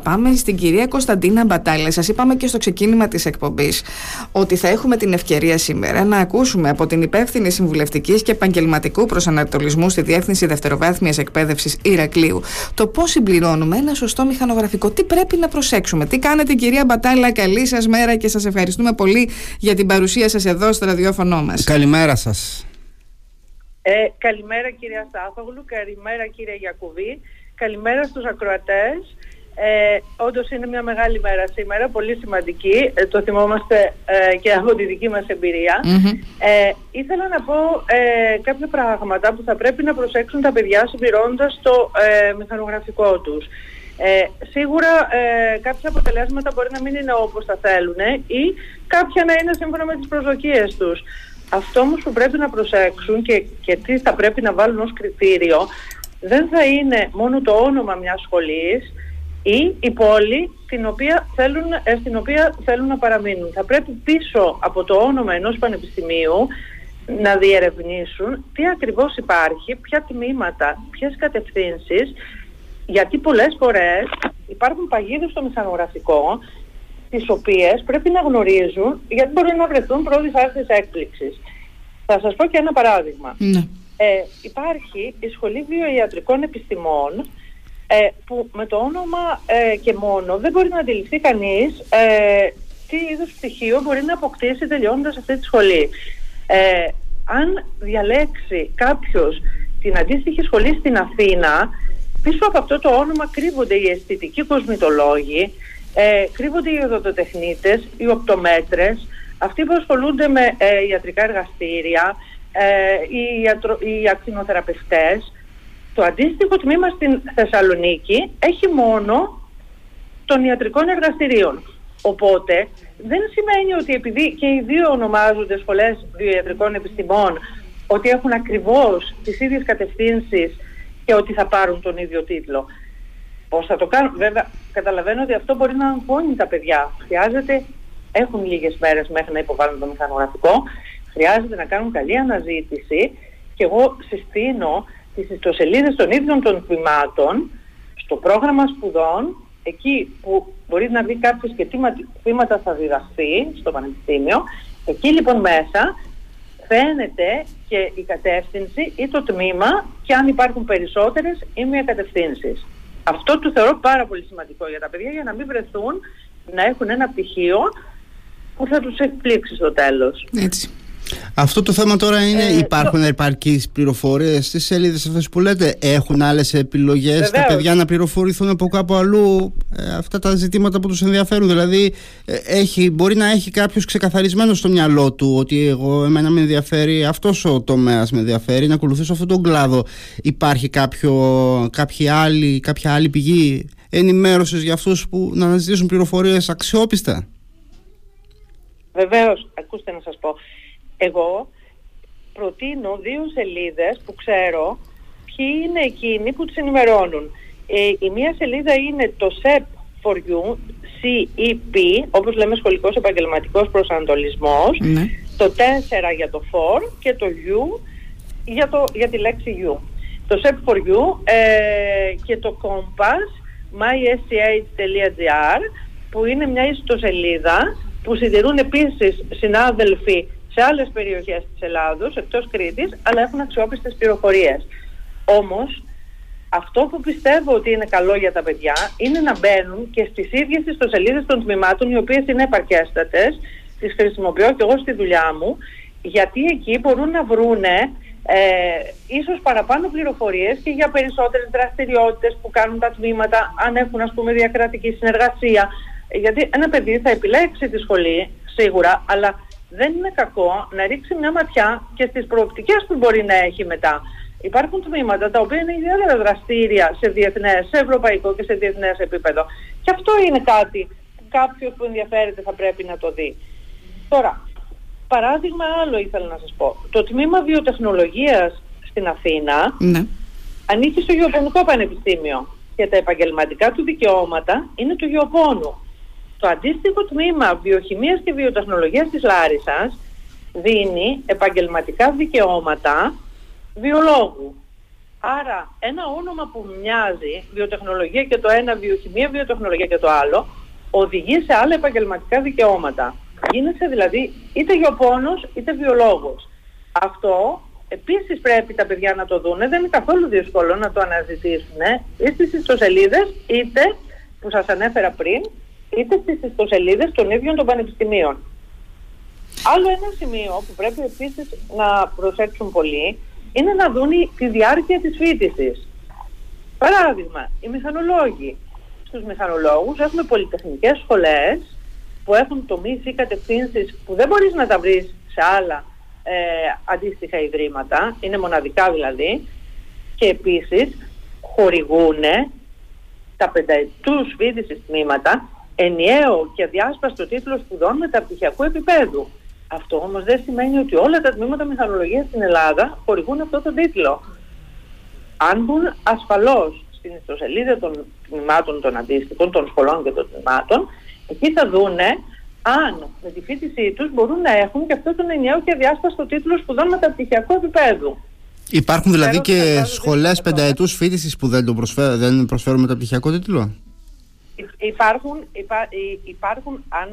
Πάμε στην κυρία Κωνσταντίνα Μπατάλη. Σας είπαμε και στο ξεκίνημα της εκπομπής ότι θα έχουμε την ευκαιρία σήμερα να ακούσουμε από την υπεύθυνη συμβουλευτικής και επαγγελματικού προσανατολισμού στη Διεύθυνση Δευτεροβάθμιας Εκπαίδευσης Ηρακλείου το πώς συμπληρώνουμε ένα σωστό μηχανογραφικό. Τι πρέπει να προσέξουμε. Τι κάνετε, κυρία Μπατάλα, καλή σας μέρα και σας ευχαριστούμε πολύ για την παρουσία σας εδώ στο ραδιόφωνο μας. Καλημέρα σας. Ε, καλημέρα κυρία Στάθογλου, καλημέρα κύριε Γιακουβή, καλημέρα στους ακροατές. Ε, όντως είναι μια μεγάλη μέρα σήμερα, πολύ σημαντική, ε, το θυμόμαστε ε, και από τη δική μας εμπειρια Ε, ήθελα να πω ε, κάποια πράγματα που θα πρέπει να προσέξουν τα παιδιά συμπληρώνοντας το ε, μηχανογραφικό τους. Ε, σίγουρα ε, κάποια αποτελέσματα μπορεί να μην είναι όπως θα θέλουν ή κάποια να είναι σύμφωνα με τις προσδοκίες τους. Αυτό όμως που πρέπει να προσέξουν και, και τι θα πρέπει να βάλουν ως κριτήριο δεν θα είναι μόνο το όνομα μιας σχολής ή η πόλη την οποία θέλουν, ε, στην οποία θέλουν να παραμείνουν. Θα πρέπει πίσω από το όνομα ενός πανεπιστημίου να διερευνήσουν τι ακριβώς υπάρχει, ποια τμήματα, ποιες κατευθύνσεις, γιατί πολλές φορές υπάρχουν παγίδες στο μηχανογραφικό τις οποίες πρέπει να γνωρίζουν γιατί μπορεί να βρεθούν πρώτης φάση έκπληξης. Θα σας πω και ένα παράδειγμα. Ναι. Ε, υπάρχει η Σχολή Βιοιατρικών Επιστημών ε, που με το όνομα ε, και μόνο δεν μπορεί να αντιληφθεί κανείς ε, τι είδους πτυχίο μπορεί να αποκτήσει τελειώνοντας αυτή τη σχολή. Ε, αν διαλέξει κάποιος την αντίστοιχη σχολή στην Αθήνα, πίσω από αυτό το όνομα κρύβονται οι αισθητικοί κοσμητολόγοι, ε, κρύβονται οι οδοντοτεχνίτες, οι οπτομέτρες, αυτοί που ασχολούνται με ε, ιατρικά εργαστήρια, ε, οι, ιατρο, οι ακτινοθεραπευτές, το αντίστοιχο τμήμα στην Θεσσαλονίκη έχει μόνο των ιατρικών εργαστηρίων. Οπότε δεν σημαίνει ότι επειδή και οι δύο ονομάζονται σχολές βιοιατρικών επιστημών ότι έχουν ακριβώς τις ίδιες κατευθύνσεις και ότι θα πάρουν τον ίδιο τίτλο. Πώς θα το κάνουν; Βέβαια, καταλαβαίνω ότι αυτό μπορεί να αγχώνει τα παιδιά. Χρειάζεται, έχουν λίγες μέρες μέχρι να υποβάλουν το μηχανογραφικό, χρειάζεται να κάνουν καλή αναζήτηση και εγώ συστήνω τις ιστοσελίδες των ίδιων των τμήματων στο πρόγραμμα σπουδών, εκεί που μπορεί να δει κάποιος και τι τμήματα θα διδαχθεί στο Πανεπιστήμιο, εκεί λοιπόν μέσα φαίνεται και η κατεύθυνση ή το τμήμα και αν υπάρχουν περισσότερες ή μια κατευθύνσεις. Αυτό το θεωρώ πάρα πολύ σημαντικό για τα παιδιά για να μην βρεθούν να έχουν ένα πτυχίο που θα τους εκπλήξει στο τέλος. Έτσι. Αυτό το θέμα τώρα είναι Ε, υπάρχουν επαρκείς πληροφορίες στις σελίδες αυτές που λέτε; Έχουν άλλες επιλογές τα Βεβαίως. παιδιά να πληροφορηθούν από κάπου αλλού; Ε, αυτά τα ζητήματα που τους ενδιαφέρουν. Δηλαδή, ε, έχει, μπορεί να έχει κάποιος ξεκαθαρισμένο στο μυαλό του ότι εγώ, εμένα με ενδιαφέρει αυτός ο τομέας, με ενδιαφέρει να ακολουθήσω αυτόν τον κλάδο. Υπάρχει κάποιο, κάποια, άλλη, κάποια άλλη πηγή ενημέρωσης για αυτούς που να αναζητήσουν πληροφορίες αξιόπιστα; Βεβαίως, ακούστε να σας πω. Εγώ προτείνω δύο σελίδες που ξέρω ποιοι είναι εκείνοι που τις ενημερώνουν. Ε, η μία σελίδα είναι το SEP for you, CEP, όπως λέμε σχολικός επαγγελματικός προσανατολισμός, Ναι. το 4 για το for και το U για, το, για τη λέξη U. Το SEP for you ε, και το Compass, mysch.gr, που είναι μια ιστοσελίδα που συντηρούν επίσης συνάδελφοι σε άλλες περιοχές της Ελλάδος, εκτός Κρήτης, αλλά έχουν αξιόπιστες πληροφορίες. Όμως, αυτό που πιστεύω ότι είναι καλό για τα παιδιά είναι να μπαίνουν και στις ίδιες ιστοσελίδες των τμήματων, οι οποίες είναι επαρκέστατες, τις χρησιμοποιώ και εγώ στη δουλειά μου, γιατί εκεί μπορούν να βρούνε ε, ίσως παραπάνω πληροφορίες και για περισσότερες δραστηριότητες που κάνουν τα τμήματα, αν έχουν ας πούμε διακρατική συνεργασία. Γιατί ένα παιδί θα επιλέξει τη σχολή, σίγουρα, αλλά δεν είναι κακό να ρίξει μια ματιά και στις προοπτικές που μπορεί να έχει μετά. Υπάρχουν τμήματα τα οποία είναι ιδιαίτερα δραστήρια σε διεθνές, σε ευρωπαϊκό και σε διεθνές επίπεδο. Και αυτό είναι κάτι που κάποιος που ενδιαφέρεται θα πρέπει να το δει. Τώρα, παράδειγμα άλλο ήθελα να σας πω. Το τμήμα βιοτεχνολογίας στην Αθήνα Ναι. ανήκει στο Γεωπονικό Πανεπιστήμιο και τα επαγγελματικά του δικαιώματα είναι του Γεωπόνου. Το αντίστοιχο τμήμα βιοχημίας και βιοτεχνολογίας της Λάρισας δίνει επαγγελματικά δικαιώματα βιολόγου. Άρα ένα όνομα που μοιάζει, βιοτεχνολογία και το ένα, βιοχημία, βιοτεχνολογία και το άλλο, οδηγεί σε άλλα επαγγελματικά δικαιώματα. Γίνεσαι δηλαδή είτε γεωπόνος είτε βιολόγος. Αυτό επίσης πρέπει τα παιδιά να το δούνε, δεν είναι καθόλου δύσκολο να το αναζητήσουν, είτε στις ιστοσελίδες είτε που σας ανέφερα πριν, είτε στις ιστοσελίδες των ίδιων των πανεπιστημίων. Άλλο ένα σημείο που πρέπει επίσης να προσέξουν πολύ είναι να δουν τη διάρκεια της φοιτησης. Παράδειγμα, οι μηχανολόγοι. Στους μηχανολόγους έχουμε πολυτεχνικές σχολές που έχουν τομείς ή κατευθύνσεις που δεν μπορείς να τα βρεις σε άλλα ε, αντίστοιχα ιδρύματα, είναι μοναδικά δηλαδή, και επίσης χορηγούν τα πενταετούς φοιτησης τμήματα ενιαίο και διάσπαστο τίτλο σπουδών μεταπτυχιακού επίπεδου. Αυτό όμως δεν σημαίνει ότι όλα τα τμήματα μηχανολογίας στην Ελλάδα χορηγούν αυτό το τίτλο. Αν μπουν ασφαλώς στην ιστοσελίδα των τμήματων των αντίστοιχων, των σχολών και των τμήματων, εκεί θα δούνε αν με τη φίτησή τους μπορούν να έχουν και αυτό τον ενιαίο και διάσπαστο τίτλο σπουδών μεταπτυχιακού επίπεδου. Υπάρχουν δηλαδή και σχολές πενταετούς φίτησης που δεν, το προσφέρουν, δεν προσφέρουν μεταπτυχιακό τίτλο; Υπάρχουν, υπάρχουν αν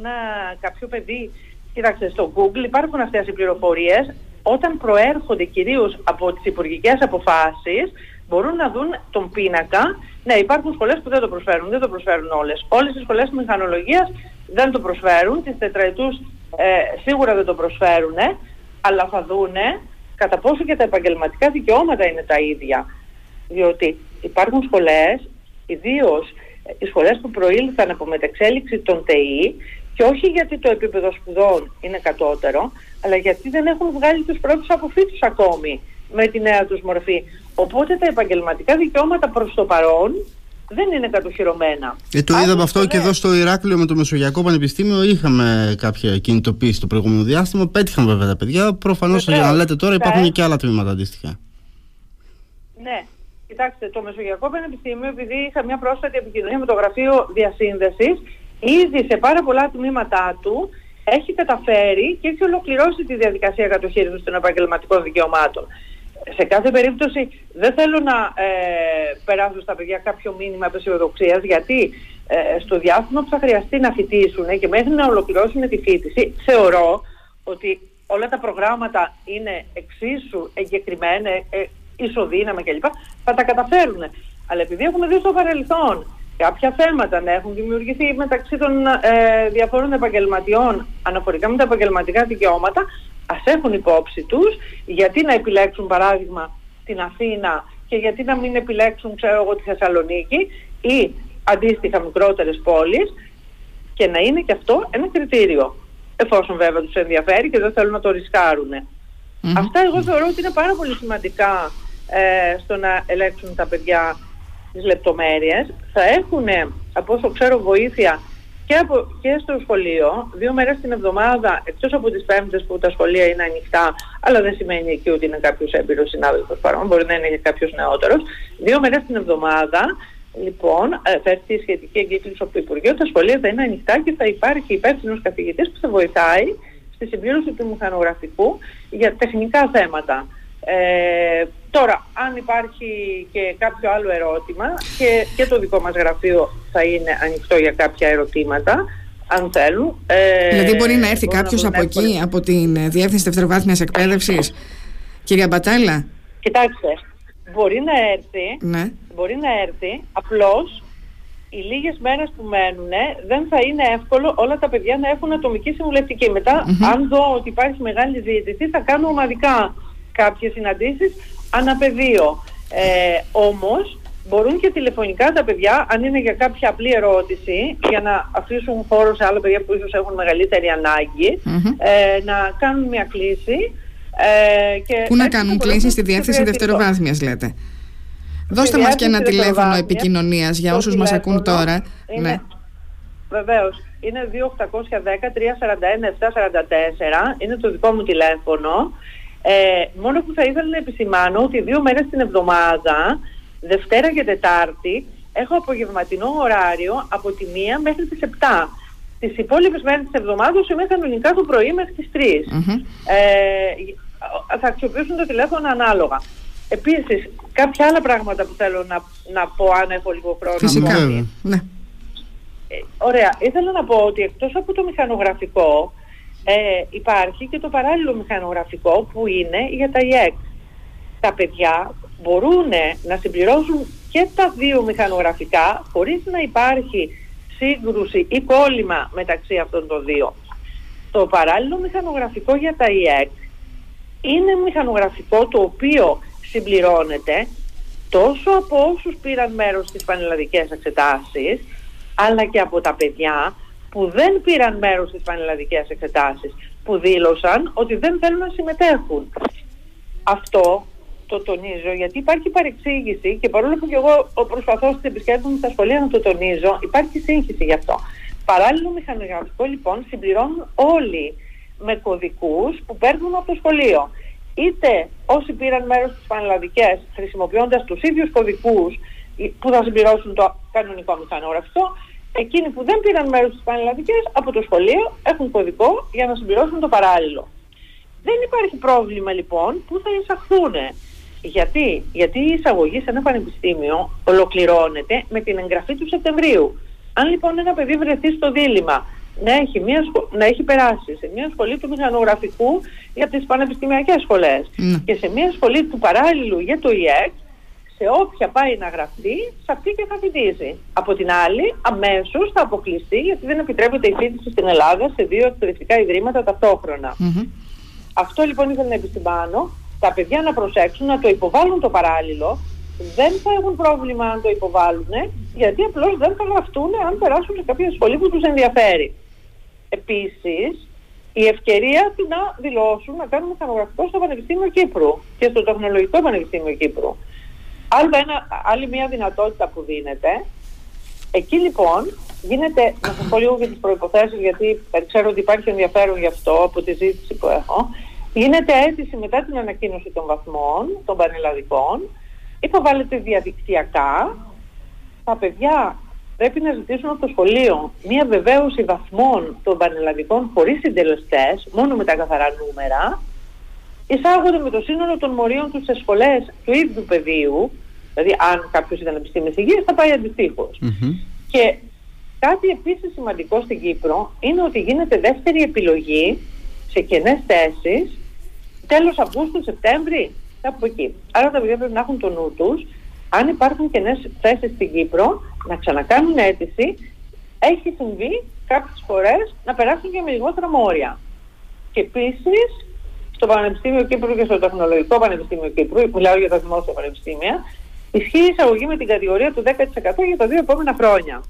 κάποιο παιδί Κοίταξε, στο Google υπάρχουν αυτές οι πληροφορίες. Όταν προέρχονται κυρίως από τις υπουργικές αποφάσεις, μπορούν να δουν τον πίνακα. Ναι, υπάρχουν σχολές που δεν το προσφέρουν, δεν το προσφέρουν όλες. Όλες οι σχολές μηχανολογίας δεν το προσφέρουν, τις τετραετούς ε, σίγουρα δεν το προσφέρουν, αλλά θα δούνε κατά πόσο και τα επαγγελματικά δικαιώματα είναι τα ίδια. Διότι υπάρχουν σχολές, ιδίως οι σχολές που προήλθαν από μεταξέλιξη των ΤΕΗ και όχι γιατί το επίπεδο σπουδών είναι κατώτερο, αλλά γιατί δεν έχουν βγάλει τους πρώτους αποφύτους ακόμη με τη νέα τους μορφή. Οπότε τα επαγγελματικά δικαιώματα προς το παρόν δεν είναι κατοχυρωμένα. Ε, το είδαμε αυτό και εδώ στο Ηράκλειο με το Μεσογειακό Πανεπιστήμιο. Είχαμε κάποια κινητοποίηση το προηγούμενο διάστημα. Πέτυχαν βέβαια τα παιδιά. Προφανώς, για να λέτε τώρα, υπάρχουν και άλλα τμήματα αντίστοιχα. Ναι. Κοιτάξτε, το Μεσογειακό Πανεπιστήμιο, επειδή είχα μια πρόσφατη επικοινωνία με το Γραφείο Διασύνδεσης, ήδη σε πάρα πολλά τμήματά του έχει καταφέρει και έχει ολοκληρώσει τη διαδικασία κατοχήρωσης των επαγγελματικών δικαιωμάτων. Σε κάθε περίπτωση δεν θέλω να ε, περάσω στα παιδιά κάποιο μήνυμα απεσιοδοξίας γιατί ε, στο διάστημα που θα χρειαστεί να φοιτήσουν και μέχρι να ολοκληρώσουν τη φοιτηση θεωρώ ότι όλα τα προγράμματα είναι εξίσου εγκεκριμένα, ε, ε ισοδύναμα κλπ. θα τα καταφέρουν. Αλλά επειδή έχουμε δει στο παρελθόν κάποια θέματα να έχουν δημιουργηθεί μεταξύ των ε, διαφόρων επαγγελματιών αναφορικά με τα επαγγελματικά δικαιώματα, ας έχουν υπόψη τους γιατί να επιλέξουν παράδειγμα την Αθήνα και γιατί να μην επιλέξουν ξέρω εγώ τη Θεσσαλονίκη ή αντίστοιχα μικρότερες πόλεις και να είναι και αυτό ένα κριτήριο εφόσον βέβαια τους ενδιαφέρει και δεν θέλουν να το ρισκαρουν Αυτά εγώ θεωρώ ότι είναι πάρα πολύ σημαντικά ε, στο να ελέγξουν τα παιδιά τις λεπτομέρειες, θα έχουν από όσο ξέρω βοήθεια και, από, και στο σχολείο, δύο μέρες την εβδομάδα, εκτός από τις πέμπτες που τα σχολεία είναι ανοιχτά, αλλά δεν σημαίνει εκεί ότι είναι κάποιος έμπειρος συνάδελφος παρόν, μπορεί να είναι και κάποιος νεότερος, δύο μέρες την εβδομάδα, λοιπόν, ε, θα έρθει η σχετική εγκύκλωση από το Υπουργείο, τα σχολεία θα είναι ανοιχτά και θα υπάρχει υπεύθυνος καθηγητής που θα βοηθάει στη συμπλήρωση του μηχανογραφικού για τεχνικά θέματα. Ε, τώρα, αν υπάρχει και κάποιο άλλο ερώτημα και, και το δικό μας γραφείο θα είναι ανοιχτό για κάποια ερωτήματα, αν θέλουν. Ε, δηλαδή μπορεί να έρθει κάποιος από εκεί, από την Διεύθυνση Δευτεροβάθμιας Εκπαίδευσης, κυρία Μπατάλα; Κοιτάξτε, μπορεί να έρθει, ναι. μπορεί να έρθει, απλώς οι λίγες μέρες που μένουν δεν θα είναι εύκολο όλα τα παιδιά να έχουν ατομική συμβουλευτική. αν δω ότι υπάρχει μεγάλη ζήτηση, θα κάνω ομαδικά κάποιες συναντήσεις αναπεδίο. Ε, όμως μπορούν και τηλεφωνικά τα παιδιά, αν είναι για κάποια απλή ερώτηση, για να αφήσουν χώρο σε άλλα παιδιά που ίσως έχουν μεγαλύτερη ε, να κάνουν μια κλίση. Ε, και Πού να κάνουν κλίση; στη διεύθυνση δευτεροβάθμιας λέτε. Δώστε μας και ένα τηλέφωνο επικοινωνίας για όσους μας ακούν τώρα. Είναι, ναι. Βεβαίως. Είναι 2810-341-744. Είναι το δικό μου τηλέφωνο. Ε, μόνο που θα ήθελα να επισημάνω ότι δύο μέρες την εβδομάδα, Δευτέρα και Τετάρτη, έχω απογευματινό ωράριο από τη 1 μέχρι τις 7. Τις υπόλοιπες μέρες της εβδομάδας είμαι κανονικά το πρωί μέχρι τις 3. Ε, θα αξιοποιήσουν το τηλέφωνο ανάλογα. Επίσης, κάποια άλλα πράγματα που θέλω να, να πω αν έχω λίγο χρόνο. Φυσικά. Ναι. Ε, ωραία. Ήθελα να πω ότι εκτός από το μηχανογραφικό ε, υπάρχει και το παράλληλο μηχανογραφικό που είναι για τα ΙΕΚ. Τα παιδιά μπορούν να συμπληρώσουν και τα δύο μηχανογραφικά χωρίς να υπάρχει σύγκρουση ή κόλλημα μεταξύ αυτών των δύο. Το παράλληλο μηχανογραφικό για τα ΙΕΚ είναι μηχανογραφικό το οποίο συμπληρώνεται τόσο από όσους πήραν μέρος στις πανελλαδικές εξετάσεις αλλά και από τα παιδιά που δεν πήραν μέρος στις πανελλαδικές εξετάσεις που δήλωσαν ότι δεν θέλουν να συμμετέχουν. Αυτό το τονίζω γιατί υπάρχει παρεξήγηση και παρόλο που και εγώ προσπαθώ στην επισκέπτη μου στα σχολεία να το τονίζω, υπάρχει σύγχυση γι' αυτό. Παράλληλο μηχανογραφικό λοιπόν συμπληρώνουν όλοι με κωδικούς που παίρνουν από το σχολείο. Είτε όσοι πήραν μέρος στις πανελλαδικές χρησιμοποιώντας τους ίδιους κωδικούς που θα συμπληρώσουν το κανονικό μηχανογραφικό, εκείνοι που δεν πήραν μέρος στις πανελλαδικές από το σχολείο έχουν κωδικό για να συμπληρώσουν το παράλληλο. Δεν υπάρχει πρόβλημα λοιπόν που θα εισαχθούν. Γιατί; Γιατί η εισαγωγή σε ένα πανεπιστήμιο ολοκληρώνεται με την εγγραφή του Σεπτεμβρίου. Αν λοιπόν ένα παιδί βρεθεί στο δίλημα να έχει, μια να έχει περάσει σε μια σχολή του μηχανογραφικού για τις πανεπιστημιακές σχολές Ναι. και σε μια σχολή του παράλληλου για το ΙΕΚ, σε όποια πάει να γραφτεί, σε αυτή και θα φοιτήσει. Από την άλλη, αμέσως θα αποκλειστεί γιατί δεν επιτρέπεται η φοιτηση στην Ελλάδα σε δύο εκπαιδευτικά ιδρύματα ταυτόχρονα. Μμμ. Αυτό λοιπόν ήθελα να επισημάνω. Τα παιδιά να προσέξουν να το υποβάλουν το παράλληλο. Δεν θα έχουν πρόβλημα αν το υποβάλουν, γιατί απλώς δεν θα γραφτούν αν περάσουν σε κάποια σχολή που τους ενδιαφέρει. Επίσης, η ευκαιρία του να δηλώσουν να κάνουν μηχανογραφικό στο Πανεπιστήμιο Κύπρου και στο Τεχνολογικό Πανεπιστήμιο Κύπρου. Άλλο ένα, άλλη μια δυνατότητα που δίνεται. Εκεί λοιπόν γίνεται, να σας πω λίγο για τις προϋποθέσεις γιατί ξέρω ότι υπάρχει ενδιαφέρον γι' αυτό από τη ζήτηση που έχω. Γίνεται αίτηση μετά την ανακοίνωση των βαθμών, των πανελλαδικών, υποβάλλεται διαδικτυακά, τα παιδιά πρέπει να ζητήσουν από το σχολείο μία βεβαίωση βαθμών των πανελλαδικών χωρίς συντελεστές, μόνο με τα καθαρά νούμερα, εισάγονται με το σύνολο των μορίων τους σε σχολές του ίδιου πεδίου, δηλαδή αν κάποιος ήταν επιστήμης υγείας θα πάει αντιστοίχως. Μμμ. Και κάτι επίσης σημαντικό στην Κύπρο είναι ότι γίνεται δεύτερη επιλογή σε κενές θέσεις τέλος Αυγούστου, Σεπτέμβρη, κάπου εκεί. Άρα τα παιδιά πρέπει να έχουν το νου τους, αν υπάρχουν κενές θέσεις στην Κύπρο, να ξανακάνουν αίτηση. Έχει συμβεί κάποιες φορές να περάσουν και με λιγότερα μόρια. Και επίσης, στο Πανεπιστήμιο Κύπρου και στο Τεχνολογικό Πανεπιστήμιο Κύπρου, μιλάω για τα δημόσια πανεπιστήμια, ισχύει η εισαγωγή με την κατηγορία του 10% για τα δύο επόμενα χρόνια.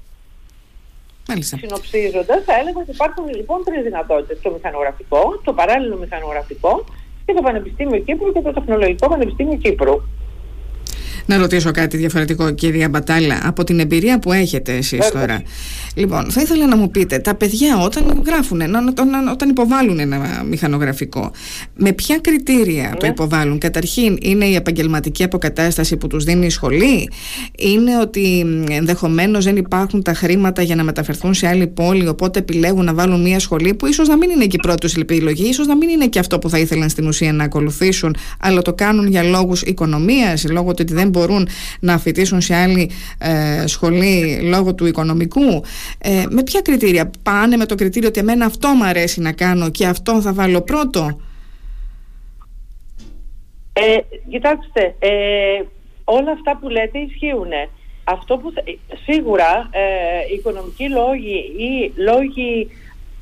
Μάλιστα. Συνοψίζοντας, θα έλεγα ότι υπάρχουν λοιπόν τρεις δυνατότητες. Το μηχανογραφικό, το παράλληλο μηχανογραφικό και το Πανεπιστήμιο Κύπρου και το Τεχνολογικό Πανεπιστήμιο Κύπρου. Να ρωτήσω κάτι διαφορετικό, κυρία Μπατάλα, από την εμπειρία που έχετε εσείς Βέβαια. τώρα. Λοιπόν, θα ήθελα να μου πείτε, τα παιδιά όταν γράφουν, ένα- όταν, όταν υποβάλλουν ένα μηχανογραφικό, με ποια κριτήρια το Ναι. υποβάλλουν; Καταρχήν, είναι η επαγγελματική αποκατάσταση που τους δίνει η σχολή, είναι ότι ενδεχομένως δεν υπάρχουν τα χρήματα για να μεταφερθούν σε άλλη πόλη, οπότε επιλέγουν να βάλουν μια σχολή που ίσως να μην είναι και η πρώτη τους επιλογή, ίσως να μην είναι και αυτό που θα ήθελαν στην ουσία να ακολουθήσουν, αλλά το κάνουν για λόγους οικονομίας, λόγω του ότι δεν μπορούν να φοιτήσουν σε άλλη ε, σχολή λόγω του οικονομικού. Ε, με ποια κριτήρια; Πάνε με το κριτήριο ότι εμένα αυτό μου αρέσει να κάνω και αυτό θα βάλω πρώτο; Ε, κοιτάξτε, ε, όλα αυτά που λέτε ισχύουν. Αυτό που θα- σίγουρα ε, οικονομικοί λόγοι ή λόγοι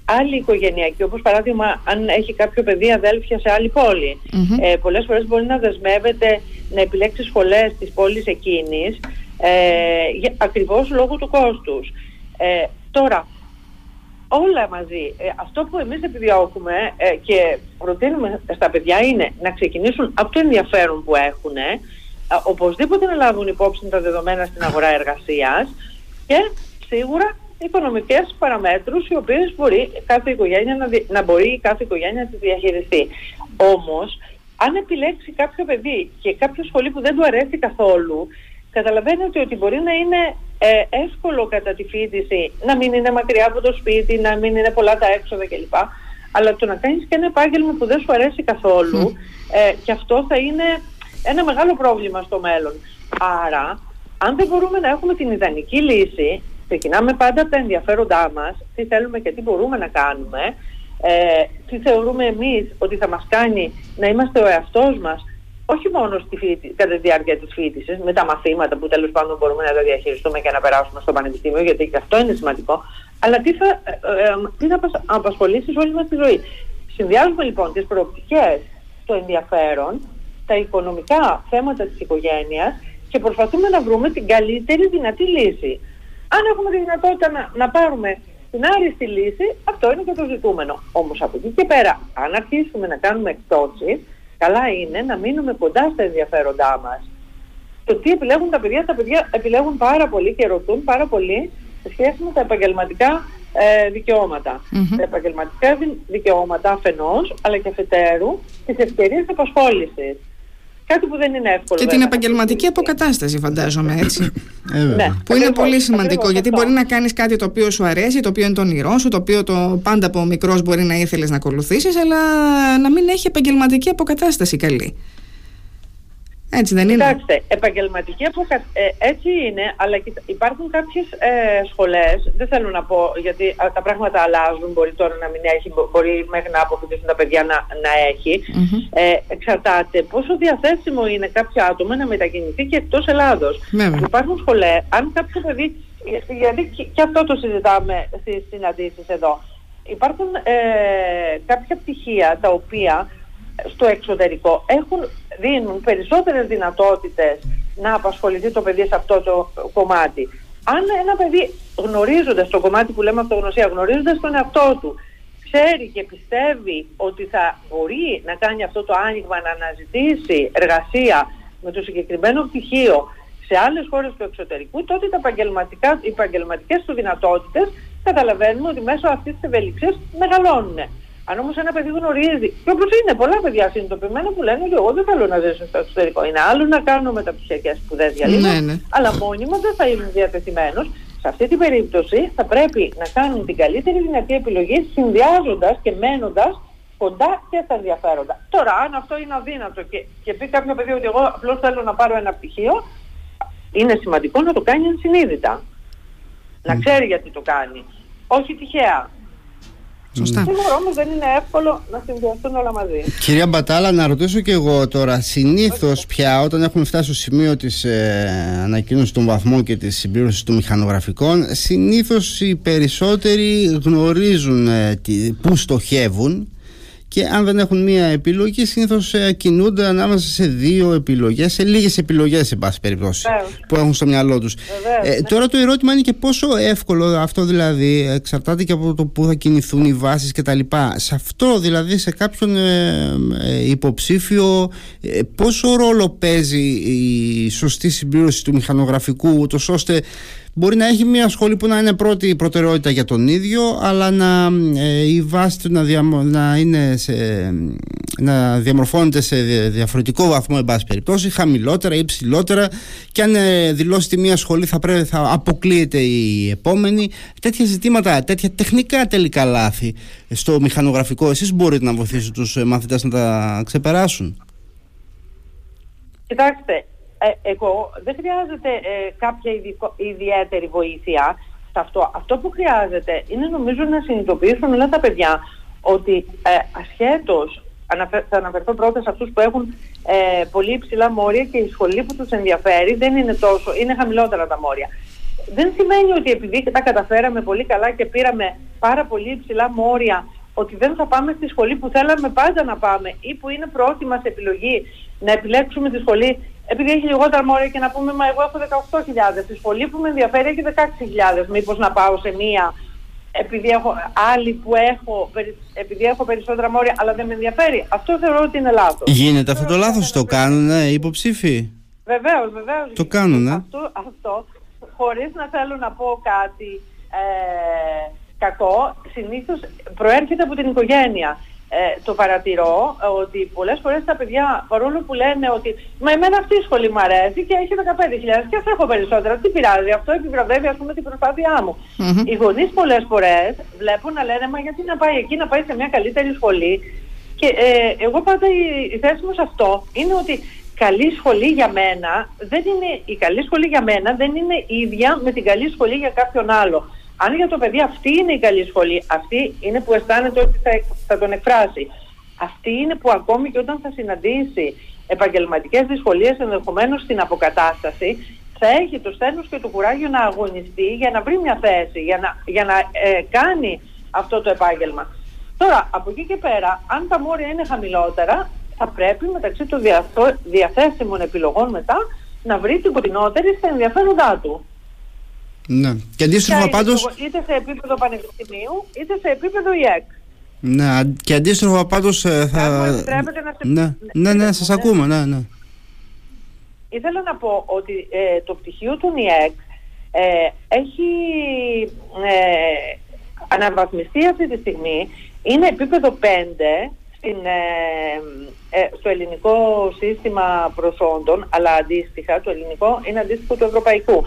άλλοι οικογενειακοί, όπως παράδειγμα αν έχει κάποιο παιδί αδέλφια σε άλλη πόλη, Μμμ. ε, πολλές φορές μπορεί να δεσμεύεται να επιλέξει σχολές της πόλης εκείνης ε, για, ακριβώς λόγω του κόστους. Ε, τώρα, όλα μαζί. Ε, αυτό που εμείς επιδιώκουμε ε, και προτείνουμε στα παιδιά είναι να ξεκινήσουν από το ενδιαφέρον που έχουν, ε, οπωσδήποτε να λάβουν υπόψη τα δεδομένα στην αγορά εργασίας και σίγουρα οικονομικές παραμέτρους οι οποίες μπορεί κάθε οικογένεια να, δι- να μπορεί κάθε οικογένεια να τις διαχειριστεί. Όμως, αν επιλέξει κάποιο παιδί και κάποιο σχολή που δεν του αρέσει καθόλου, καταλαβαίνετε ότι μπορεί να είναι ε, εύκολο κατά τη φοιτηση να μην είναι μακριά από το σπίτι, να μην είναι πολλά τα έξοδα κλπ. Αλλά το να κάνεις και ένα επάγγελμα που δεν σου αρέσει καθόλου, ε, και αυτό θα είναι ένα μεγάλο πρόβλημα στο μέλλον. Άρα, αν δεν μπορούμε να έχουμε την ιδανική λύση, ξεκινάμε πάντα από τα ενδιαφέροντά μας, τι θέλουμε και τι μπορούμε να κάνουμε, ε, τι θεωρούμε εμείς ότι θα μας κάνει να είμαστε ο εαυτός μας, όχι μόνο στη φίτη, κατά τη διάρκεια της φοιτησης, με τα μαθήματα που τέλος πάντων μπορούμε να τα διαχειριστούμε και να περάσουμε στο πανεπιστήμιο, γιατί και αυτό είναι σημαντικό, αλλά τι θα, ε, ε, τι θα απασχολήσεις όλη μας τη ζωή. Συνδυάζουμε λοιπόν τις προοπτικές, το ενδιαφέρον, τα οικονομικά θέματα της οικογένειας και προσπαθούμε να βρούμε την καλύτερη δυνατή λύση. Αν έχουμε τη δυνατότητα να, να πάρουμε την άριστη λύση, αυτό είναι και το ζητούμενο. Όμως από εκεί και πέρα, αν αρχίσουμε να κάνουμε εκτόσεις, καλά είναι να μείνουμε κοντά στα ενδιαφέροντά μας. Το τι επιλέγουν τα παιδιά, τα παιδιά επιλέγουν πάρα πολύ και ρωτούν πάρα πολύ σε σχέση με τα επαγγελματικά ε, δικαιώματα. Τα επαγγελματικά δικαιώματα αφενός, αλλά και αφετέρου, τις ευκαιρίες απασχόλησης. Κάτι που δεν είναι εύκολο. Και την επαγγελματική αποκατάσταση, φαντάζομαι έτσι. Ε, ναι. Που είναι πολύ σημαντικό γιατί μπορεί να κάνεις κάτι το οποίο σου αρέσει, το οποίο είναι το όνειρό σου, το οποίο το πάντα από μικρός μπορεί να ήθελες να ακολουθήσεις, αλλά να μην έχει επαγγελματική αποκατάσταση καλή. Έτσι δεν είναι; Κοιτάξτε, επαγγελματική αποκατάσταση. Ε, έτσι είναι, αλλά υπάρχουν κάποιες ε, σχολές, δεν θέλω να πω γιατί τα πράγματα αλλάζουν. Μπορεί τώρα να μην έχει, μπορεί μέχρι να αποφυτίσουν τα παιδιά να, να εχει Ε, εξαρτάται πόσο διαθέσιμο είναι κάποιο άτομο να μετακινηθεί και εκτός Ελλάδος. Υπάρχουν σχολές, αν κάποιο παιδί. Γιατί και, αυτό το συζητάμε στις συναντήσεις εδώ. Υπάρχουν ε, κάποια πτυχία τα οποία στο εξωτερικό έχουν, δίνουν περισσότερες δυνατότητες να απασχοληθεί το παιδί σε αυτό το κομμάτι. Αν ένα παιδί γνωρίζοντας το κομμάτι που λέμε αυτογνωσία, γνωρίζοντας τον εαυτό του, ξέρει και πιστεύει ότι θα μπορεί να κάνει αυτό το άνοιγμα να αναζητήσει εργασία με το συγκεκριμένο πτυχίο σε άλλες χώρες του εξωτερικού, τότε τα οι επαγγελματικές του δυνατότητες καταλαβαίνουμε ότι μέσω αυτής της ευελιξίας μεγαλώνουν. Αν όμως ένα παιδί γνωρίζει, και όπως είναι πολλά παιδιά συνειδητοποιημένα που λένε ότι εγώ δεν θέλω να ζήσω στο εξωτερικό. Είναι άλλο να κάνω μεταπτυχιακές σπουδές για λίγο, ναι, ναι. αλλά μόνιμα δεν θα είμαι διατεθειμένος. Σε αυτή την περίπτωση θα πρέπει να κάνουν την καλύτερη δυνατή επιλογή συνδυάζοντας και μένοντας κοντά και στα ενδιαφέροντα. Τώρα, αν αυτό είναι αδύνατο και, και πει κάποιο παιδί ότι εγώ απλώς θέλω να πάρω ένα πτυχίο, είναι σημαντικό να το κάνει ενσυνείδητα. Να ξέρει γιατί το κάνει. Όχι τυχαία. Σωστά. Σίγουρα όμω δεν είναι εύκολο να συνδυαστούν όλα μαζί. Κυρία Μπατάλα, να ρωτήσω και εγώ τώρα. Συνήθως πια όταν έχουμε φτάσει στο σημείο της ε, ανακοίνωσης των βαθμών και της συμπλήρωσης των μηχανογραφικών, συνήθως οι περισσότεροι γνωρίζουν ε, πού στοχεύουν και αν δεν έχουν μία επιλογή, συνήθως ε, κινούνται ανάμεσα σε δύο επιλογές, σε λίγες επιλογές, σε πάση περιπτώσει, που έχουν στο μυαλό τους. Ε, ναι. τώρα το ερώτημα είναι και πόσο εύκολο αυτό δηλαδή εξαρτάται και από το πού θα κινηθούν οι βάσεις κτλ. Σε αυτό δηλαδή, σε κάποιον ε, ε υποψήφιο, ε, πόσο ρόλο παίζει η σωστή συμπλήρωση του μηχανογραφικού, ούτως ώστε Μπορεί να έχει μια σχολή που να είναι πρώτη προτεραιότητα για τον ίδιο, αλλά να, ε, η βάση του να, να, είναι σε, να διαμορφώνεται σε διαφορετικό βαθμό, εν πάση περιπτώσει, χαμηλότερα ή ψηλότερα, και αν ε, δηλώσει τη μία σχολή θα, πρέπει, θα αποκλείεται η επόμενη. Τέτοια ζητήματα, τέτοια τεχνικά τελικά λάθη στο μηχανογραφικό, εσείς μπορείτε να βοηθήσετε τους μαθητές να τα ξεπεράσουν; Κοιτάξτε, ε, εγώ δεν χρειάζεται ε, κάποια ιδιαίτερη βοήθεια σε αυτό. Αυτό που χρειάζεται είναι νομίζω να συνειδητοποιήσουν όλα τα παιδιά ότι ε, ασχέτως θα αναφερθώ πρώτα σε αυτούς που έχουν ε, πολύ υψηλά μόρια και η σχολή που τους ενδιαφέρει δεν είναι τόσο, είναι χαμηλότερα τα μόρια. Δεν σημαίνει ότι επειδή τα καταφέραμε πολύ καλά και πήραμε πάρα πολύ υψηλά μόρια ότι δεν θα πάμε στη σχολή που θέλαμε πάντα να πάμε ή που είναι πρώτη μας επιλογή να επιλέξουμε τη σχολή επειδή έχει λιγότερα μόρια και να πούμε μα εγώ έχω 18.000 στη σχολή που με ενδιαφέρει έχει 16.000 μήπως να πάω σε μία επειδή έχω άλλη που έχω, επειδή έχω περισσότερα μόρια αλλά δεν με ενδιαφέρει. Αυτό θεωρώ ότι είναι λάθος. Γίνεται αυτό το λάθος, το κάνουν οι υποψήφοι; Βεβαίως, βεβαίως. Το κάνουν, Αυτό, αυτό χωρίς να θέλω να πω κάτι ε, κακό, συνήθως προέρχεται από την οικογένεια ε, το παρατηρώ ε, ότι πολλές φορές τα παιδιά παρόλο που λένε ότι μα εμένα αυτή η σχολή μου αρέσει και έχει 15.000 και ας έχω περισσότερα, τι πειράζει, αυτό επιβραβεύει ας πούμε την προσπάθειά μου. Mm-hmm. Οι γονείς πολλές φορές βλέπουν να λένε μα γιατί να πάει εκεί να πάει σε μια καλύτερη σχολή και ε, εγώ πάντα η, η θέση μου σε αυτό είναι ότι καλή σχολή για μένα δεν είναι, η καλή σχολή για μένα δεν είναι ίδια με την καλή σχολή για κάποιον άλλο. Αν για το παιδί αυτή είναι η καλή σχολή, αυτή είναι που αισθάνεται ότι θα, θα τον εκφράσει. Αυτή είναι που ακόμη και όταν θα συναντήσει επαγγελματικές δυσκολίες ενδεχομένως στην αποκατάσταση θα έχει το στένος και το κουράγιο να αγωνιστεί για να βρει μια θέση, για να, για να ε, κάνει αυτό το επάγγελμα. Τώρα, από εκεί και πέρα, αν τα μόρια είναι χαμηλότερα, θα πρέπει μεταξύ των διαθέσιμων επιλογών μετά να βρει την κοντινότερη στα ενδιαφέροντά του. Ναι. Και αντίστροφα πάντως... Είτε σε επίπεδο πανεπιστημίου, είτε σε επίπεδο ΙΕΚ. Ναι, και αντίστροφα πάντως ε, θα... Να ναι, ναι, ναι, σας ακούμε, ναι, ναι. Ήθελα να πω ότι ε, το πτυχίο του ΝΙΕΚ ε, έχει ε, αναβαθμιστεί αυτή τη στιγμή, είναι επίπεδο 5 στην, στο ελληνικό σύστημα προσόντων, αλλά αντίστοιχα το ελληνικό είναι αντίστοιχο του ευρωπαϊκού.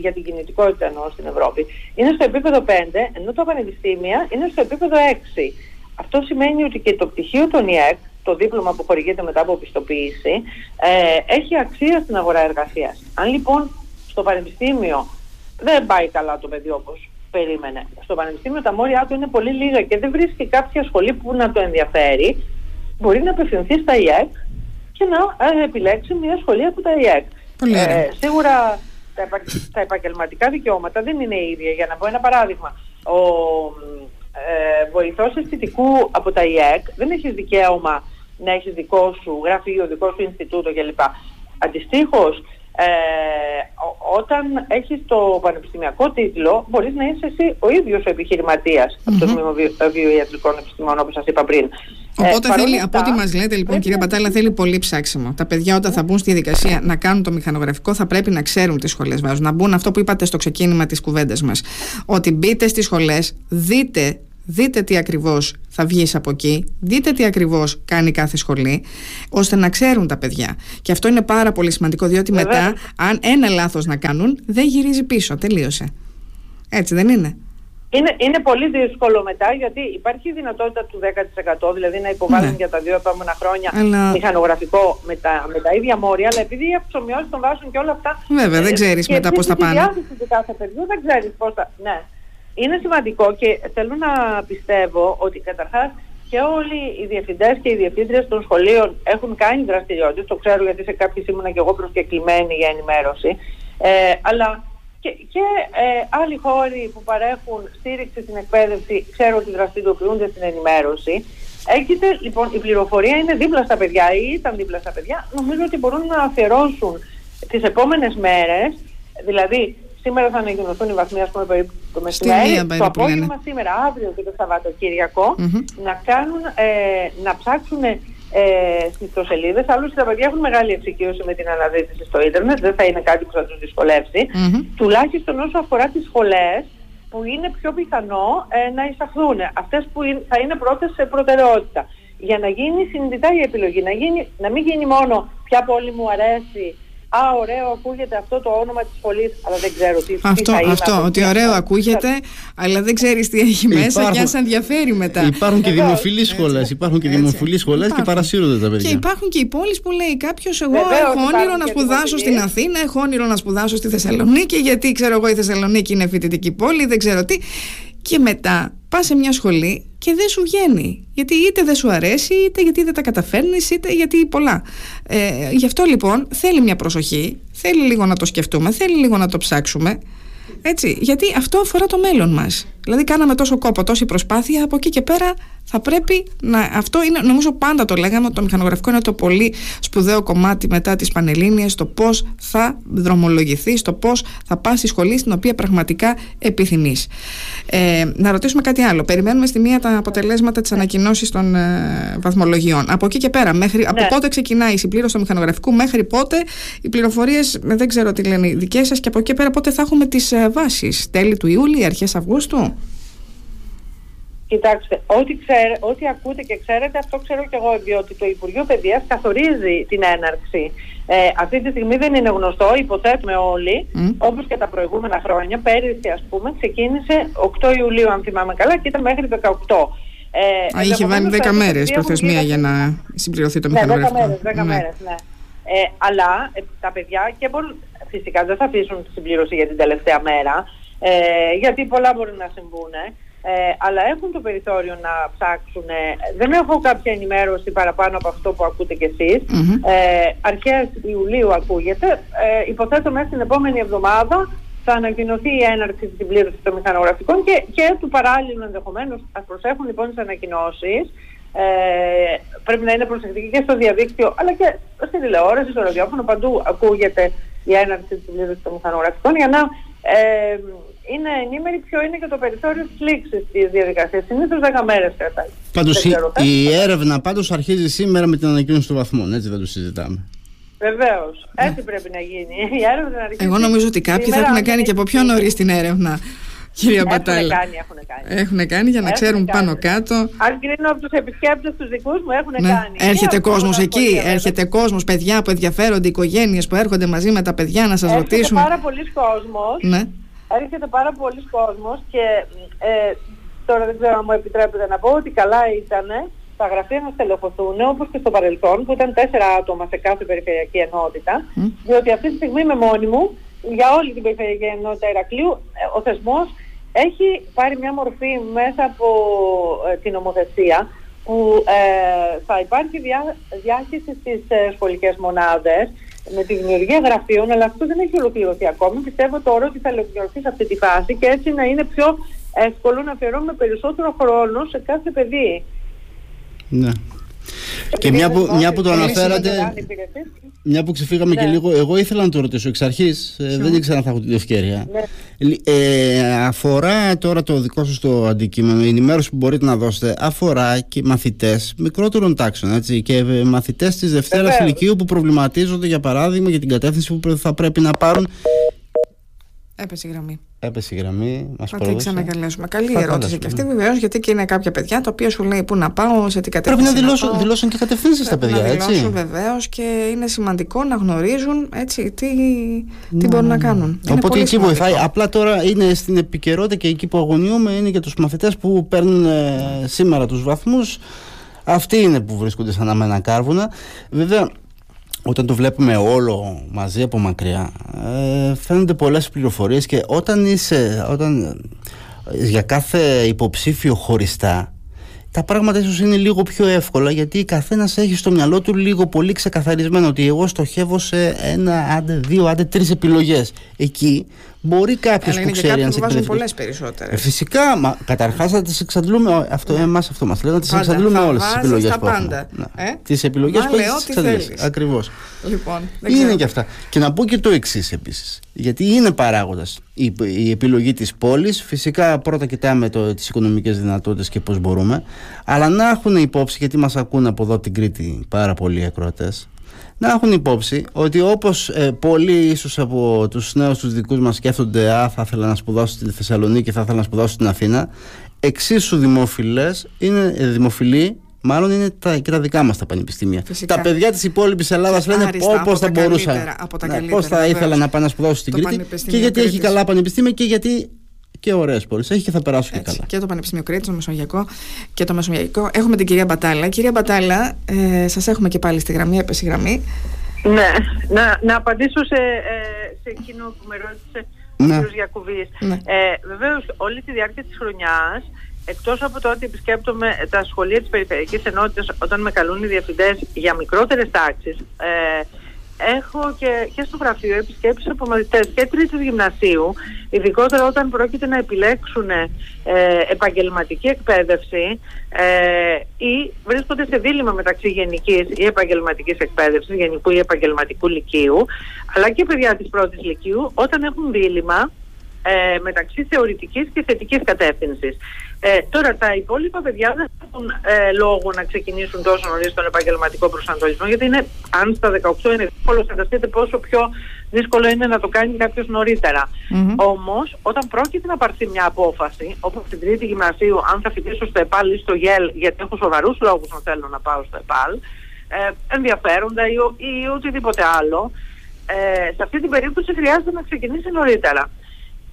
Για την κινητικότητα εννοώ στην Ευρώπη. Είναι στο επίπεδο 5, ενώ το πανεπιστήμια είναι στο επίπεδο 6. Αυτό σημαίνει ότι και το πτυχίο των ΙΕΚ το δίπλωμα που χορηγείται μετά από πιστοποίηση, ε, έχει αξία στην αγορά εργασίας. Αν λοιπόν στο πανεπιστήμιο δεν πάει καλά το παιδί όπως περίμενε, στο πανεπιστήμιο τα μόρια του είναι πολύ λίγα και δεν βρίσκει κάποια σχολή που να το ενδιαφέρει, μπορεί να απευθυνθεί στα ΙΕΚ και να ε, επιλέξει μια σχολή από τα ΙΕΚ. Ε, σίγουρα τα, τα επαγγελματικά δικαιώματα δεν είναι ίδια. Για να πω ένα παράδειγμα, ο ε, βοηθός αισθητικού από τα ΙΕΚ δεν έχεις δικαίωμα να έχεις δικό σου γραφείο, δικό σου Ινστιτούτο κλπ. Αντιστοίχως, ε, όταν έχεις το πανεπιστημιακό τίτλο, μπορείς να είσαι εσύ ο ίδιος ο επιχειρηματίας από το Τμήμα Βιοιατρικών Επιστημών, όπως σας είπα πριν. Οπότε ε, θέλει, από ό,τι μας λέτε λοιπόν, κυρία Πατάλα, θέλει πολύ ψάξιμο. Τα παιδιά, όταν θα μπουν στη διαδικασία να κάνουν το μηχανογραφικό, θα πρέπει να ξέρουν τι σχολές βάζουν. Να μπουν αυτό που είπατε στο ξεκίνημα της κουβέντας μας. Ότι μπείτε στις σχολές, δείτε δείτε τι ακριβώς θα βγεις από εκεί, δείτε τι ακριβώς κάνει κάθε σχολή, ώστε να ξέρουν τα παιδιά. Και αυτό είναι πάρα πολύ σημαντικό, διότι μετά, αν ένα λάθος να κάνουν, δεν γυρίζει πίσω, τελείωσε. Έτσι δεν είναι. Είναι, είναι πολύ δύσκολο μετά γιατί υπάρχει η δυνατότητα του 10% δηλαδή να υποβάλουν ναι. για τα δύο επόμενα χρόνια αλλά... μηχανογραφικό με τα, με τα ίδια μόρια αλλά επειδή οι αυξομοιώσεις των βάσεων και όλα αυτά Βέβαια δεν ε, ξέρεις μετά πώς θα πάνε. Και διάθεση του κάθε παιδιού δεν ξέρεις πώς θα... Ναι είναι σημαντικό και θέλω να πιστεύω ότι καταρχάς και όλοι οι διευθυντές και οι διευθύντριες των σχολείων έχουν κάνει δραστηριότητες. Το ξέρω γιατί σε κάποιες ήμουνα και εγώ προσκεκλημένη για ενημέρωση. Ε, αλλά και, και ε, άλλοι χώροι που παρέχουν στήριξη στην εκπαίδευση ξέρω ότι δραστηριοποιούνται στην ενημέρωση. Έχετε, λοιπόν, η πληροφορία είναι δίπλα στα παιδιά ή ήταν δίπλα στα παιδιά. Νομίζω ότι μπορούν να αφιερώσουν τις επόμενες μέρες, δηλαδή Σήμερα θα ανακοινωθούν οι βαθμοί, ας πούμε, περίπου το μεσημέρι. Το απόγευμα σήμερα, αύριο και το σαββατοκυριακο να, κάνουν, ε, να ψάξουν ε, στις ιστοσελίδε. Άλλωστε, τα παιδιά έχουν μεγάλη εξοικείωση με την αναζήτηση στο ίντερνετ, δεν θα είναι κάτι που θα τους δυσκολεύσει. Mm-hmm. Τουλάχιστον όσο αφορά τις σχολές που είναι πιο πιθανό ε, να εισαχθούν. Αυτές που θα είναι πρώτες σε προτεραιότητα. Για να γίνει συνειδητά η επιλογή, να, γίνει, να μην γίνει μόνο ποια πόλη μου αρέσει Α, ωραίο ακούγεται αυτό το όνομα της σχολή, αλλά δεν ξέρω τι, αυτό, τι θα είναι. Αυτό, ότι ωραίο ακούγεται, αλλά δεν ξέρεις τι έχει μέσα υπάρχουν, και αν σε ενδιαφέρει μετά. Υπάρχουν και δημοφιλείς σχολές. Υπάρχουν και δημοφιλείς σχολές και παρασύρονται τα παιδιά. Και υπάρχουν και οι πόλεις που λέει κάποιος, εγώ έχω όνειρο να σπουδάσω στην Αθήνα, έχω όνειρο να σπουδάσω στη Θεσσαλονίκη, γιατί ξέρω εγώ η Θεσσαλονίκη είναι φοιτητική πόλη, δεν ξέρω τι. Και μετά πας σε μια σχολή και δεν σου βγαίνει. Γιατί είτε δεν σου αρέσει, είτε γιατί δεν τα καταφέρνεις, είτε γιατί πολλά. Ε, γι' αυτό λοιπόν θέλει μια προσοχή, θέλει λίγο να το σκεφτούμε, θέλει λίγο να το ψάξουμε. Έτσι, γιατί αυτό αφορά το μέλλον μας. Δηλαδή κάναμε τόσο κόπο, τόση προσπάθεια, από εκεί και πέρα θα πρέπει να... Αυτό είναι, νομίζω πάντα το λέγαμε, το μηχανογραφικό είναι το πολύ σπουδαίο κομμάτι μετά τις Πανελλήνιες, το πώς θα δρομολογηθεί, το πώς θα πας στη σχολή στην οποία πραγματικά επιθυμείς. Ε, να ρωτήσουμε κάτι άλλο. Περιμένουμε στη μία τα αποτελέσματα της ανακοινώσης των ε, βαθμολογιών. Από εκεί και πέρα, μέχρι, από ναι. πότε ξεκινάει η συμπλήρωση του μηχανογραφικού, μέχρι πότε οι πληροφορίες, δεν ξέρω τι λένε οι δικές σας, και από εκεί και πέρα πότε θα έχουμε τις ε, βάσεις. Τέλη του Ιούλη, αρχές Αυγούστου; Κοιτάξτε, ό,τι, ό,τι ακούτε και ξέρετε, αυτό ξέρω και εγώ, διότι το Υπουργείο Παιδείας καθορίζει την έναρξη. Ε, αυτή τη στιγμή δεν είναι γνωστό, υποθέτουμε όλοι, mm. όπως και τα προηγούμενα χρόνια. Πέρυσι, ας πούμε, ξεκίνησε 8 Ιουλίου, αν θυμάμαι καλά, και ήταν μέχρι 18. Ε, Α, είχε βάλει 10 μέρες προθεσμία για να συμπληρωθεί το μηχανογραφικό. Ναι, 10 μέρες, 10 ναι. μέρες, ναι. Ε, αλλά ε, τα παιδιά και μπορούν, φυσικά δεν θα αφήσουν τη συμπλήρωση για την τελευταία μέρα, ε, γιατί πολλά μπορεί να συμβούν. Ε, αλλά έχουν το περιθώριο να ψάξουν. Δεν έχω κάποια ενημέρωση παραπάνω από αυτό που ακούτε κι εσείς. Ε, αρχές Ιουλίου ακούγεται. Ε, υποθέτω μέσα στην επόμενη εβδομάδα θα ανακοινωθεί η έναρξη της συμπλήρωσης των μηχανογραφικών και, και του παράλληλου ενδεχομένως. Ας προσέχουν λοιπόν τις ανακοινώσεις. Ε, πρέπει να είναι προσεκτικοί και στο διαδίκτυο αλλά και στην τηλεόραση, στο ραδιόφωνο. Παντού ακούγεται η έναρξη της συμπλήρωσης των μηχανογραφικών για να ε, είναι ενήμερη ποιο είναι και το περιθώριο τη λήξη της διαδικασίας. Συνήθως 10 μέρες κρατάει. Πάντως η, η έρευνα πάντως αρχίζει σήμερα με την ανακοίνωση των βαθμών, έτσι δεν το συζητάμε. Βεβαίως. Έτσι ναι. πρέπει να γίνει. Η έρευνα αρχίζει. Εγώ νομίζω ότι κάποιοι θα έχουν κάνει και από πιο νωρίς την έρευνα. Κυρία Μπατάλη. Έχουν κάνει, έχουν κάνει. Έχουν κάνει για να έχουν ξέρουν κάνει. πάνω κάτω. Αν κρίνω από τους επισκέπτες τους δικούς μου, έχουν ναι. κάνει. Έρχεται κόσμος εκεί, έρχεται κόσμος, παιδιά που ενδιαφέρονται, οικογένειες που έρχονται μαζί με τα παιδιά να σας ρωτήσουν. Έρχεται πάρα πολλοί κόσμος. Ναι έρχεται πάρα πολλοί κόσμος και ε, τώρα δεν ξέρω αν μου επιτρέπετε να πω ότι καλά ήταν τα γραφεία να στελεχωθούν όπως και στο παρελθόν που ήταν τέσσερα άτομα σε κάθε περιφερειακή ενότητα διότι αυτή τη στιγμή είμαι μόνη μου για όλη την περιφερειακή ενότητα Ηρακλείου ε, ο θεσμός έχει πάρει μια μορφή μέσα από ε, την νομοθεσία που ε, θα υπάρχει διά, διάχυση στις ε, σχολικές μονάδες με τη δημιουργία γραφείων, αλλά αυτό δεν έχει ολοκληρωθεί ακόμη. Πιστεύω τώρα ότι θα ολοκληρωθεί σε αυτή τη φάση και έτσι να είναι πιο εύκολο να αφιερώνουμε περισσότερο χρόνο σε κάθε παιδί. Ναι. Και μια που, μια που το αναφέρατε, μια που ξεφύγαμε και ναι. λίγο, εγώ ήθελα να το ρωτήσω εξ αρχής, ε, δεν ήξερα αν θα έχω την ευκαιρία. Ναι. Ε, αφορά τώρα το δικό σας το αντικείμενο, η ενημέρωση που μπορείτε να δώσετε, αφορά και μαθητές μικρότερων τάξεων έτσι, και μαθητές της Δευτέρας Λυκείου που προβληματίζονται, για παράδειγμα, για την κατεύθυνση που θα πρέπει να πάρουν Έπεσε η γραμμή. Έπεσε η γραμμή, μας Θα την ξανακαλέσουμε. Καλή θα ερώτηση και αυτή βεβαίως, γιατί και είναι κάποια παιδιά τα οποία σου λέει πού να πάω, σε τι κατεύθυνση. Πρέπει να δηλώσουν, δηλώσουν και κατευθύνσεις στα παιδιά, να έτσι. Να δηλώσουν βεβαίως και είναι σημαντικό να γνωρίζουν έτσι, τι, τι μπορούν να κάνουν. Οπότε εκεί σημαντικό. βοηθάει. Απλά τώρα είναι στην επικαιρότητα και εκεί που αγωνιούμε είναι για τους μαθητές που παίρνουν ε, σήμερα τους βαθμούς. Αυτοί είναι που βρίσκονται σαν αμένα κάρβουνα. Βέβαια, όταν το βλέπουμε όλο μαζί από μακριά ε, φαίνονται πολλές πληροφορίες και όταν είσαι όταν, για κάθε υποψήφιο χωριστά τα πράγματα ίσως είναι λίγο πιο εύκολα γιατί καθένας έχει στο μυαλό του λίγο πολύ ξεκαθαρισμένο ότι εγώ στοχεύω σε ένα, άντε, δύο, άντε τρεις επιλογές. Εκεί μπορεί κάποιος που ξέρει αν σε βάζουν πολλές περισσότερες. Ε, φυσικά, μα καταρχάς θα τις εξαντλούμε. Αυτό, ναι. εμάς αυτό μας λέει να τι εξαντλούμε όλες τις επιλογές που έχουμε. Ναι. Ε; Τις επιλογές που έχεις. Ακριβώς. Λοιπόν, είναι και αυτά. Και να πω και το εξής επίσης. Γιατί είναι παράγοντας η, η επιλογή της πόλης. Φυσικά πρώτα κοιτάμε τις οικονομικές δυνατότητες και πώς μπορούμε. Αλλά να έχουν υπόψη, γιατί μας ακούν από εδώ την Κρήτη πάρα πολλοί ακροατές να έχουν υπόψη ότι όπως ε, πολλοί ίσως από τους νέους τους δικούς μας σκέφτονται «Α, θα ήθελα να σπουδάσω στη Θεσσαλονίκη, θα ήθελα να σπουδάσω στην Αθήνα», εξίσου δημοφιλές, είναι ε, δημοφιλοί Μάλλον είναι τα, και τα δικά μας τα πανεπιστήμια. Φυσικά. Τα παιδιά της υπόλοιπης Ελλάδας λένε πώς θα μπορούσα. Πώς θα ήθελα να πάω να σπουδάσω στην Κρήτη. Και γιατί έχει καλά πανεπιστήμια και γιατί και ωραίες πόλεις. Έχει και θα περάσω και καλά. Και το Πανεπιστήμιο Κρήτη, το Μεσογειακό και το Μεσογειακό. Έχουμε την κυρία Μπατάλα. Κυρία Μπατάλα, ε, σας έχουμε και πάλι στη γραμμή, έπεσε η γραμμή. Ναι, να, να απαντήσω σε, ε, σε εκείνο που με ρώτησε ναι. ο κ. Γιακουβής. Ναι. Ε, Βεβαίως, όλη τη διάρκεια της χρονιάς, εκτός από το ότι επισκέπτομαι τα σχολεία της Περιφερειακής Ενότητας όταν με καλούν οι διευθυντές για μικρότερες τάξεις, ε, έχω και, και στο γραφείο επισκέψεις από μαθητές και τρίτης γυμνασίου, ειδικότερα όταν πρόκειται να επιλέξουν ε, επαγγελματική εκπαίδευση ε, ή βρίσκονται σε δίλημα μεταξύ γενικής ή επαγγελματικής εκπαίδευσης, γενικού ή επαγγελματικού λυκείου, αλλά και παιδιά της πρώτης λυκείου, όταν έχουν δίλημα ε, μεταξύ θεωρητικής και θετικής κατεύθυνσης. Ε, τώρα τα υπόλοιπα παιδιά δεν έχουν ε, λόγο να ξεκινήσουν τόσο νωρίς τον επαγγελματικό προσανατολισμό γιατί είναι, αν στα 18 είναι δύσκολο, φανταστείτε πόσο πιο δύσκολο είναι να το κάνει κάποιος νωρίτερα. Mm-hmm. Όμως όταν πρόκειται να πάρθει μια απόφαση, όπως στην τρίτη γυμνασίου, αν θα φοιτήσω στο ΕΠΑΛ ή στο ΓΕΛ, γιατί έχω σοβαρούς λόγους να θέλω να πάω στο ΕΠΑΛ, ε, ενδιαφέροντα ή, ή οτιδήποτε άλλο, ε, σε αυτή την περίπτωση χρειάζεται να ξεκινήσει νωρίτερα.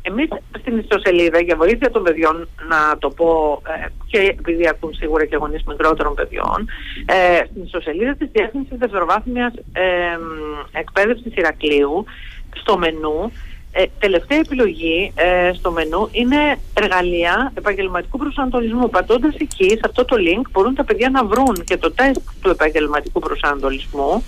Εμείς στην ιστοσελίδα για βοήθεια των παιδιών, να το πω ε, και επειδή ακούν σίγουρα και γονείς μικρότερων παιδιών, ε, στην ιστοσελίδα της Διεύθυνσης Δευτεροβάθμιας ε, Εκπαίδευσης Ηρακλείου, στο μενού, ε, τελευταία επιλογή ε, στο μενού είναι εργαλεία επαγγελματικού προσανατολισμού. Πατώντας εκεί, σε αυτό το link, μπορούν τα παιδιά να βρουν και το τεστ του επαγγελματικού προσανατολισμού,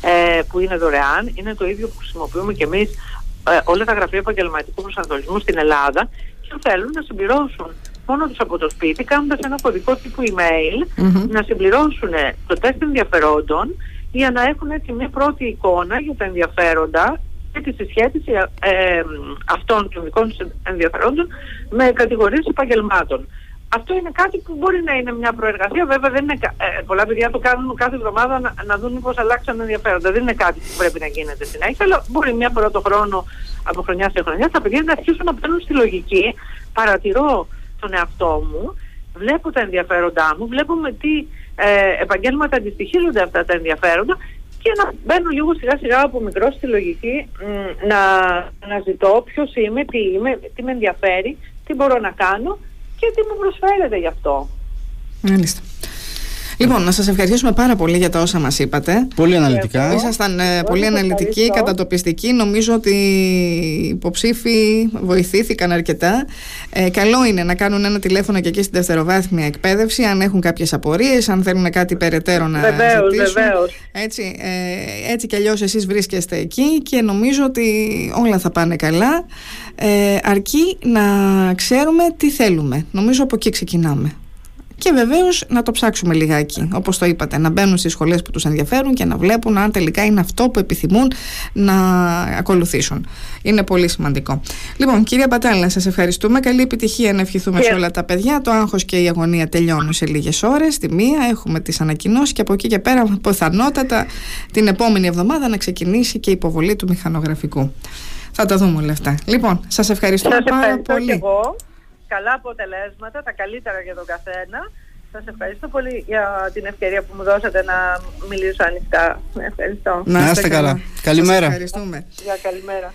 ε, που είναι δωρεάν. Είναι το ίδιο που χρησιμοποιούμε και εμείς ε, όλα τα γραφεία επαγγελματικού προσανατολισμού στην Ελλάδα. Και θέλουν να συμπληρώσουν μόνο τους από το σπίτι, κάνοντας ένα κωδικό τύπου email, να συμπληρώσουν το τεστ ενδιαφερόντων για να έχουν έτσι μια πρώτη εικόνα για τα ενδιαφέροντα και τη συσχέτιση ε, αυτών των δικών του ενδιαφερόντων με κατηγορίες επαγγελμάτων. Αυτό είναι κάτι που μπορεί να είναι μια προεργασία. Βέβαια, δεν είναι, ε, πολλά παιδιά το κάνουν κάθε εβδομάδα να, να δουν πώ αλλάξαν ενδιαφέροντα. Δεν είναι κάτι που πρέπει να γίνεται συνέχεια, αλλά μπορεί μια φορά το χρόνο από χρονιά σε χρονιά τα παιδιά να αρχίσουν να παίρνουν στη λογική. Παρατηρώ τον εαυτό μου, βλέπω τα ενδιαφέροντά μου, βλέπω με τι ε, επαγγέλματα αντιστοιχίζονται αυτά τα ενδιαφέροντα και να μπαίνω λίγο σιγά σιγά από μικρό στη λογική να αναζητώ ποιος είμαι, τι είμαι, τι με ενδιαφέρει, τι μπορώ να κάνω και τι μου προσφέρεται γι' αυτό. Μάλιστα. Λοιπόν, να σας ευχαριστήσουμε πάρα πολύ για τα όσα μας είπατε. Πολύ αναλυτικά. Ήσασταν ε, πολύ αναλυτικοί, κατατοπιστικοί. Νομίζω ότι οι υποψήφοι βοηθήθηκαν αρκετά. Ε, καλό είναι να κάνουν ένα τηλέφωνο και εκεί στην δευτεροβάθμια εκπαίδευση, αν έχουν κάποιες απορίες, αν θέλουν κάτι περαιτέρω να βεβαίως, ζητήσουν. Βεβαίως. Έτσι, ε, έτσι κι αλλιώς εσείς βρίσκεστε εκεί και νομίζω ότι όλα θα πάνε καλά. Ε, αρκεί να ξέρουμε τι θέλουμε. Νομίζω από εκεί ξεκινάμε και βεβαίως να το ψάξουμε λιγάκι. Όπως το είπατε, να μπαίνουν στις σχολές που τους ενδιαφέρουν και να βλέπουν αν τελικά είναι αυτό που επιθυμούν να ακολουθήσουν. Είναι πολύ σημαντικό. Λοιπόν, κυρία Πατάλα, σας ευχαριστούμε. Καλή επιτυχία να ευχηθούμε σε όλα τα παιδιά. Το άγχος και η αγωνία τελειώνουν σε λίγες ώρες. Τη μία έχουμε τις ανακοινώσεις και από εκεί και πέρα, πιθανότατα την επόμενη εβδομάδα να ξεκινήσει και η υποβολή του μηχανογραφικού. Θα τα δούμε όλα αυτά. Λοιπόν, σας ευχαριστούμε σας πάρα πολύ καλά αποτελέσματα, τα καλύτερα για τον καθένα. Σας ευχαριστώ πολύ για την ευκαιρία που μου δώσατε να μιλήσω ανοιχτά. Ευχαριστώ. Να είστε καλά. Καλημέρα. ευχαριστούμε. Για καλημέρα.